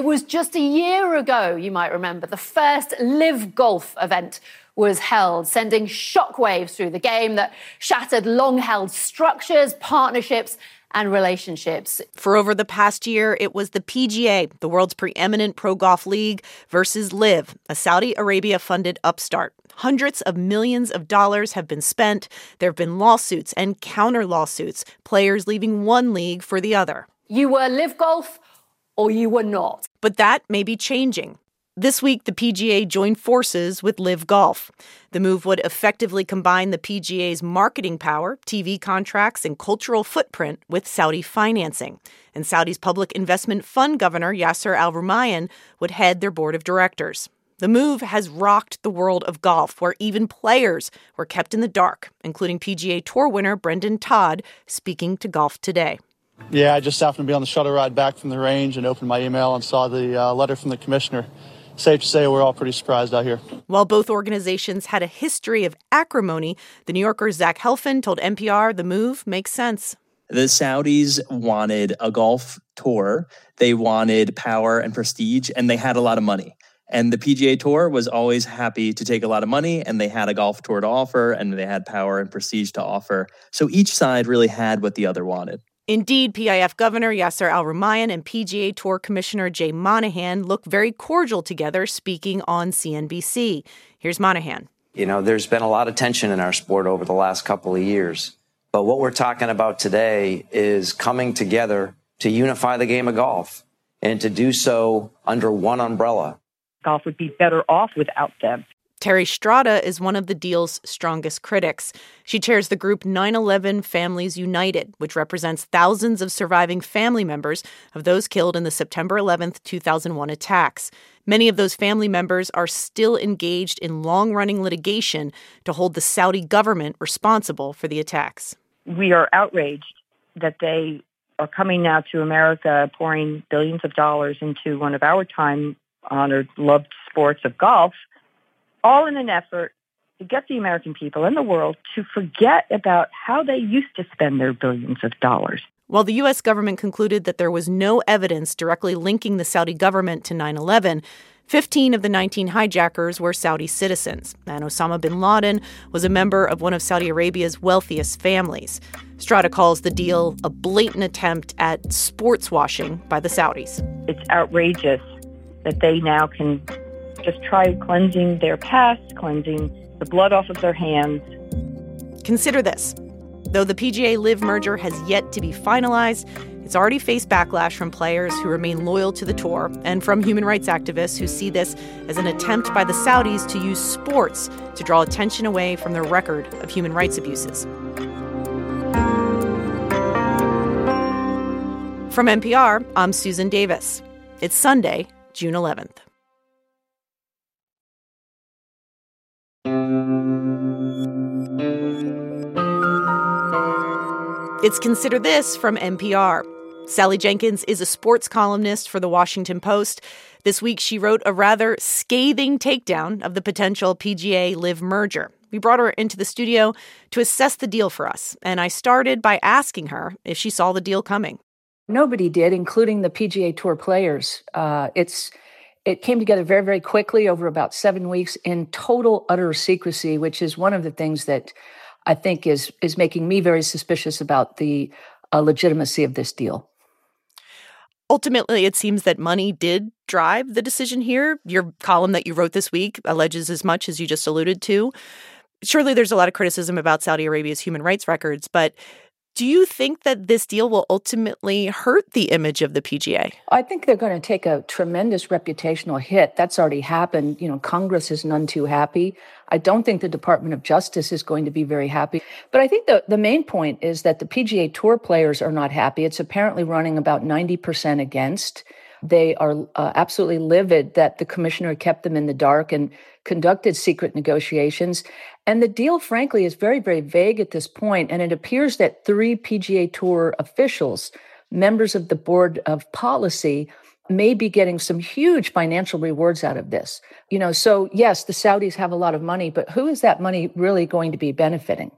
It was just a year ago, you might remember, the first LIV Golf event was held, sending shockwaves through the game that shattered long held structures, partnerships, and relationships. For over the past year, it was the PGA, the world's preeminent pro golf league, versus LIV, a Saudi Arabia funded upstart. Hundreds of millions of dollars have been spent. There have been lawsuits and counter lawsuits, players leaving one league for the other. You were LIV Golf or you were not. But that may be changing. This week, the PGA joined forces with LIV Golf. The move would effectively combine the PGA's marketing power, TV contracts, and cultural footprint with Saudi financing. And Saudi's public investment fund governor, Yasser Al Rumayyan, would head their board of directors. The move has rocked the world of golf, where even players were kept in the dark, including PGA Tour winner Brendon Todd speaking to Golf Today. Yeah, I just happened to be on the shuttle ride back from the range and opened my email and saw the uh, letter from the commissioner safe to say we're all pretty surprised out here. While both organizations had a history of acrimony, the New Yorker's Zach Helfand told NPR the move makes sense. The Saudis wanted a golf tour, they wanted power and prestige, and they had a lot of money. And the PGA Tour was always happy to take a lot of money, and they had a golf tour to offer, and they had power and prestige to offer. So each side really had what the other wanted. Indeed, PIF Governor Yasser Al Rumayyan and PGA Tour Commissioner Jay Monahan look very cordial together speaking on CNBC. Here's Monahan. You know, there's been a lot of tension in our sport over the last couple of years. But what we're talking about today is coming together to unify the game of golf and to do so under one umbrella. Golf would be better off without them. Terry Strada is one of the deal's strongest critics. She chairs the group 9 11 Families United, which represents thousands of surviving family members of those killed in the September 11, 2001 attacks. Many of those family members are still engaged in long running litigation to hold the Saudi government responsible for the attacks. We are outraged that they are coming now to America, pouring billions of dollars into one of our time honored, loved sports of golf all in an effort to get the American people and the world to forget about how they used to spend their billions of dollars. While the U.S. government concluded that there was no evidence directly linking the Saudi government to 9 11, 15 of the 19 hijackers were Saudi citizens, and Osama bin Laden was a member of one of Saudi Arabia's wealthiest families. Strada calls the deal a blatant attempt at sports washing by the Saudis. It's outrageous that they now can just try cleansing their past, cleansing the blood off of their hands. Consider this. Though the PGA LIV merger has yet to be finalized, it's already faced backlash from players who remain loyal to the tour and from human rights activists who see this as an attempt by the Saudis to use sports to draw attention away from their record of human rights abuses. From NPR, I'm Susan Davis. It's Sunday, June 11th. It's Consider This from NPR. Sally Jenkins is a sports columnist for The Washington Post. This week, she wrote a rather scathing takedown of the potential PGA LIV merger. We brought her into the studio to assess the deal for us, and I started by asking her if she saw the deal coming. Nobody did, including the PGA Tour players. Uh, it's it came together very, very quickly over about seven weeks in total utter secrecy, which is one of the things that I think is is making me very suspicious about the uh, legitimacy of this deal. Ultimately, it seems that money did drive the decision here. Your column that you wrote this week alleges as much as you just alluded to. Surely there's a lot of criticism about Saudi Arabia's human rights records, but do you think that this deal will ultimately hurt the image of the PGA? I think they're going to take a tremendous reputational hit. That's already happened. You know, Congress is none too happy. I don't think the Department of Justice is going to be very happy. But I think the, the main point is that the PGA Tour players are not happy. It's apparently running about 90% against. They are uh, absolutely livid that the commissioner kept them in the dark and conducted secret negotiations. And the deal, frankly, is very, very vague at this point. And it appears that three PGA Tour officials, members of the board of policy, may be getting some huge financial rewards out of this. You know, so yes, the Saudis have a lot of money, but who is that money really going to be benefiting?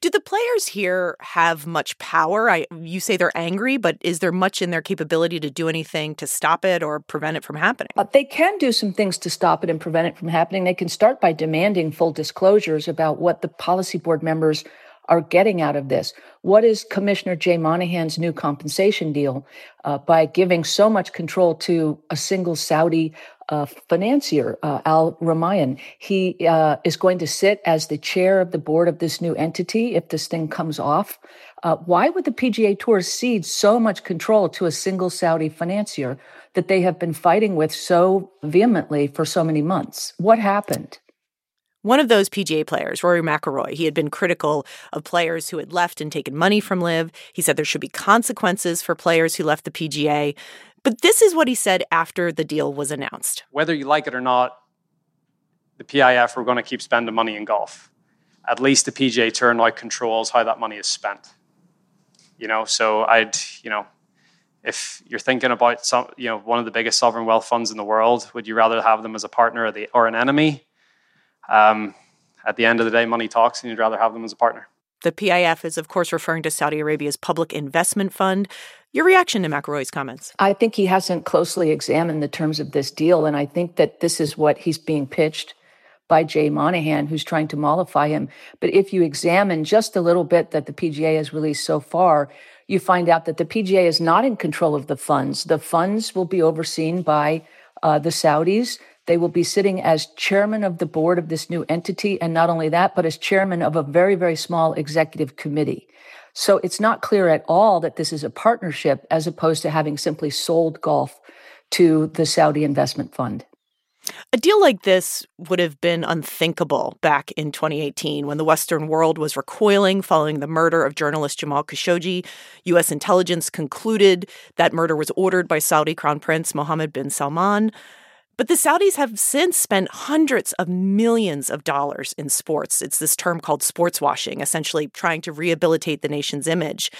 Do the players here have much power? I, you say they're angry, but is there much in their capability to do anything to stop it or prevent it from happening? Uh, they can do some things to stop it and prevent it from happening. They can start by demanding full disclosures about what the policy board members are getting out of this. What is Commissioner Jay Monahan's new compensation deal uh, by giving so much control to a single Saudi uh, financier, uh, Al Rumayyan? He uh, is going to sit as the chair of the board of this new entity if this thing comes off. Uh, why would the PGA Tour cede so much control to a single Saudi financier that they have been fighting with so vehemently for so many months? What happened? One of those PGA players, Rory McIlroy, he had been critical of players who had left and taken money from LIV. He said there should be consequences for players who left the PGA. But this is what he said after the deal was announced. Whether you like it or not, the PIF are going to keep spending money in golf. At least the PGA Tour now controls how that money is spent. You know, so I'd, you know, if you're thinking about some, you know, one of the biggest sovereign wealth funds in the world, would you rather have them as a partner or, the, or an enemy? Um, at the end of the day, money talks, and you'd rather have them as a partner. The PIF is, of course, referring to Saudi Arabia's Public Investment Fund. Your reaction to McIlroy's comments? I think he hasn't closely examined the terms of this deal, and I think that this is what he's being pitched by Jay Monahan, who's trying to mollify him. But if you examine just a little bit that the PGA has released so far, you find out that the PGA is not in control of the funds. The funds will be overseen by uh, the Saudis. They will be sitting as chairman of the board of this new entity. And not only that, but as chairman of a very, very small executive committee. So it's not clear at all that this is a partnership as opposed to having simply sold golf to the Saudi investment fund. A deal like this would have been unthinkable back in 2018 when the Western world was recoiling following the murder of journalist Jamal Khashoggi. U.S. intelligence concluded that murder was ordered by Saudi Crown Prince Mohammed bin Salman. But the Saudis have since spent hundreds of millions of dollars in sports. It's this term called sports washing, essentially trying to rehabilitate the nation's image.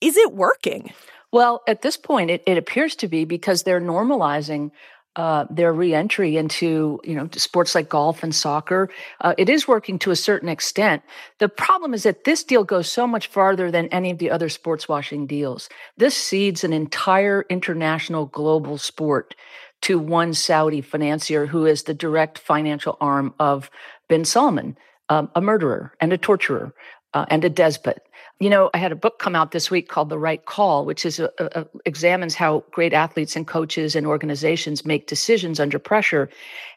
Is it working? Well, at this point, it, it appears to be because they're normalizing uh, their reentry into you know sports like golf and soccer. Uh, it is working to a certain extent. The problem is that this deal goes so much farther than any of the other sports washing deals. This cedes an entire international global sport to one Saudi financier who is the direct financial arm of bin Salman, um, a murderer and a torturer uh, and a despot. You know, I had a book come out this week called The Right Call, which is a, a, examines how great athletes and coaches and organizations make decisions under pressure.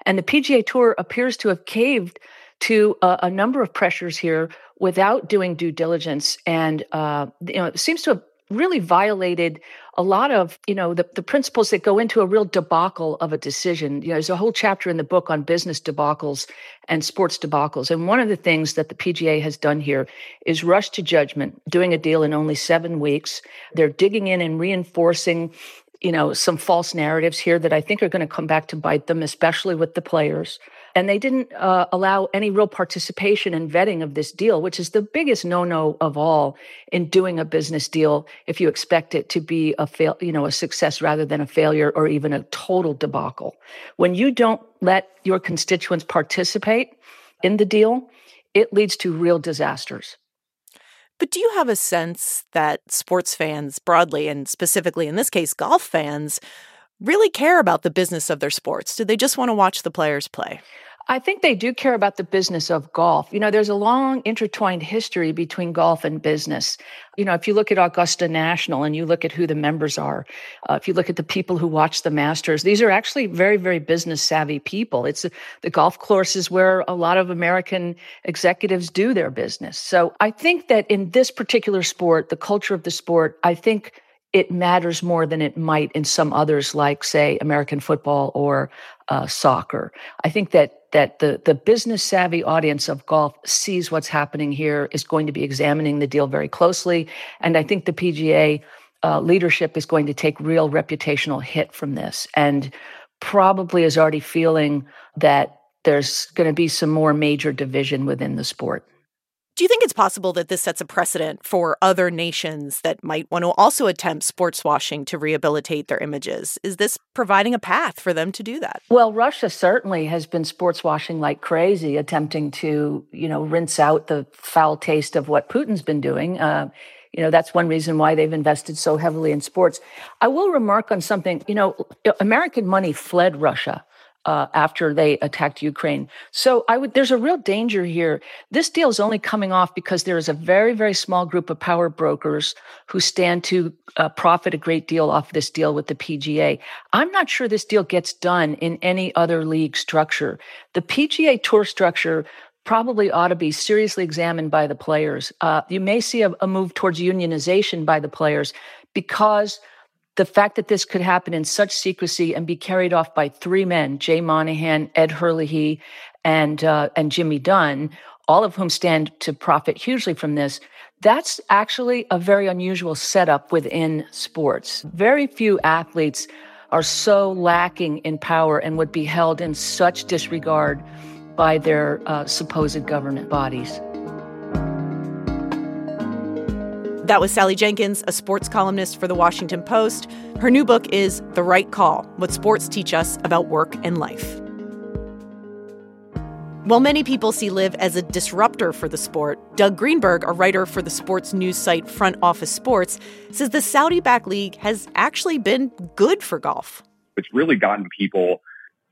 And the PGA Tour appears to have caved to a, a number of pressures here without doing due diligence, and uh, you know, it seems to have really violated a lot of you know the, the principles that go into a real debacle of a decision. You know there's a whole chapter in the book on business debacles and sports debacles. And one of the things that the pga has done here is rush to judgment doing a deal in only seven weeks. They're digging in and reinforcing you know some false narratives here that i think are going to come back to bite them especially with the players and they didn't uh, allow any real participation and vetting of this deal, which is the biggest no-no of all in doing a business deal. If you expect it to be a fail, you know, a success rather than a failure or even a total debacle, when you don't let your constituents participate in the deal, it leads to real disasters. But do you have a sense that sports fans broadly, and specifically in this case, golf fans, really care about the business of their sports? Do they just want to watch the players play? I think they do care about the business of golf. You know, there's a long intertwined history between golf and business. You know, if you look at Augusta National and you look at who the members are, uh, if you look at the people who watch the Masters, these are actually very, very business savvy people. It's the golf course is where a lot of American executives do their business. So I think that in this particular sport, the culture of the sport, I think it matters more than it might in some others, like say American football or uh, soccer. I think that that the the business savvy audience of golf sees what's happening here, is going to be examining the deal very closely, and I think the PGA uh, leadership is going to take real reputational hit from this, and probably is already feeling that there's going to be some more major division within the sport. Do you think it's possible that this sets a precedent for other nations that might want to also attempt sports washing to rehabilitate their images? Is this providing a path for them to do that? Well, Russia certainly has been sports washing like crazy, attempting to, you know, rinse out the foul taste of what Putin's been doing. Uh, you know, that's one reason why they've invested so heavily in sports. I will remark on something. You know, American money fled Russia uh, after they attacked Ukraine. So I would, there's a real danger here. This deal is only coming off because there is a very, very small group of power brokers who stand to uh, profit a great deal off this deal with the PGA. I'm not sure this deal gets done in any other league structure. The PGA Tour structure probably ought to be seriously examined by the players. Uh, you may see a, a move towards unionization by the players because the fact that this could happen in such secrecy and be carried off by three men, Jay Monahan, Ed Herlihy, and uh, and Jimmy Dunn, all of whom stand to profit hugely from this. That's actually a very unusual setup within sports. Very few athletes are so lacking in power and would be held in such disregard by their uh, supposed government bodies. That was Sally Jenkins, a sports columnist for The Washington Post. Her new book is The Right Call What Sports Teach Us About Work and Life. While many people see LIV as a disruptor for the sport, Doug Greenberg, a writer for the sports news site Front Office Sports, says the Saudi backed league has actually been good for golf. It's really gotten people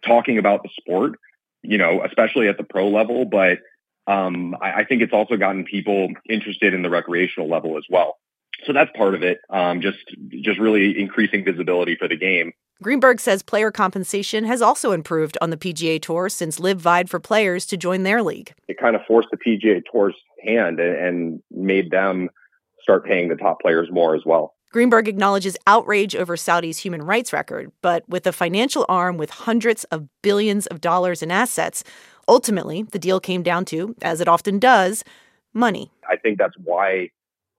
talking about the sport, you know, especially at the pro level, but um, I, I, think it's also gotten people interested in the recreational level as well. So that's part of it. Um, just just really increasing visibility for the game. Greenberg says player compensation has also improved on the PGA Tour since LIV vied for players to join their league. It kind of forced the PGA Tour's hand and, and made them start paying the top players more as well. Greenberg acknowledges outrage over Saudi's human rights record, but with a financial arm with hundreds of billions of dollars in assets, Ultimately, the deal came down to, as it often does, money. I think that's why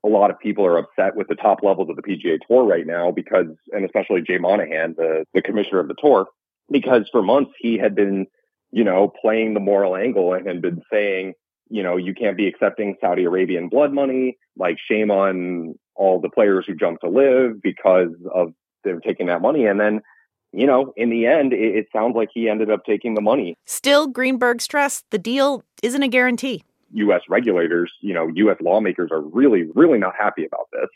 a lot of people are upset with the top levels of the PGA Tour right now because, and especially Jay Monahan, the, the commissioner of the tour, because for months he had been, you know, playing the moral angle and had been saying, you know, you can't be accepting Saudi Arabian blood money. Like, shame on all the players who jumped to LIV because of them taking that money. And then you know, in the end, it, it sounds like he ended up taking the money. Still, Greenberg stressed the deal isn't a guarantee. U.S. regulators, you know, U.S. lawmakers are really, really not happy about this,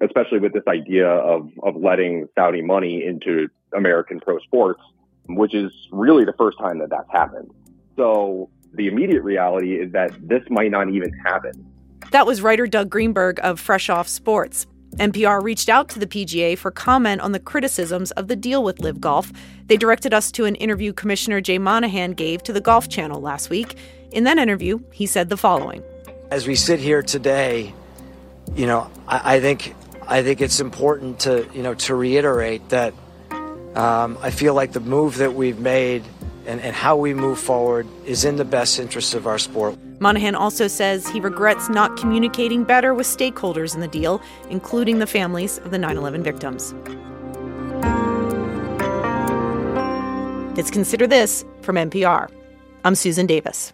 especially with this idea of, of letting Saudi money into American pro sports, which is really the first time that that's happened. So the immediate reality is that this might not even happen. That was writer Doug Greenberg of Front Office Sports. NPR reached out to the PGA for comment on the criticisms of the deal with LIV Golf. They directed us to an interview Commissioner Jay Monahan gave to the Golf Channel last week. In that interview, he said the following As we sit here today, you know, I, I think I think it's important to you know to reiterate that um, I feel like the move that we've made and, and how we move forward is in the best interest of our sport. Monahan also says he regrets not communicating better with stakeholders in the deal, including the families of the 9 11 victims. Let's consider this from NPR. I'm Susan Davis.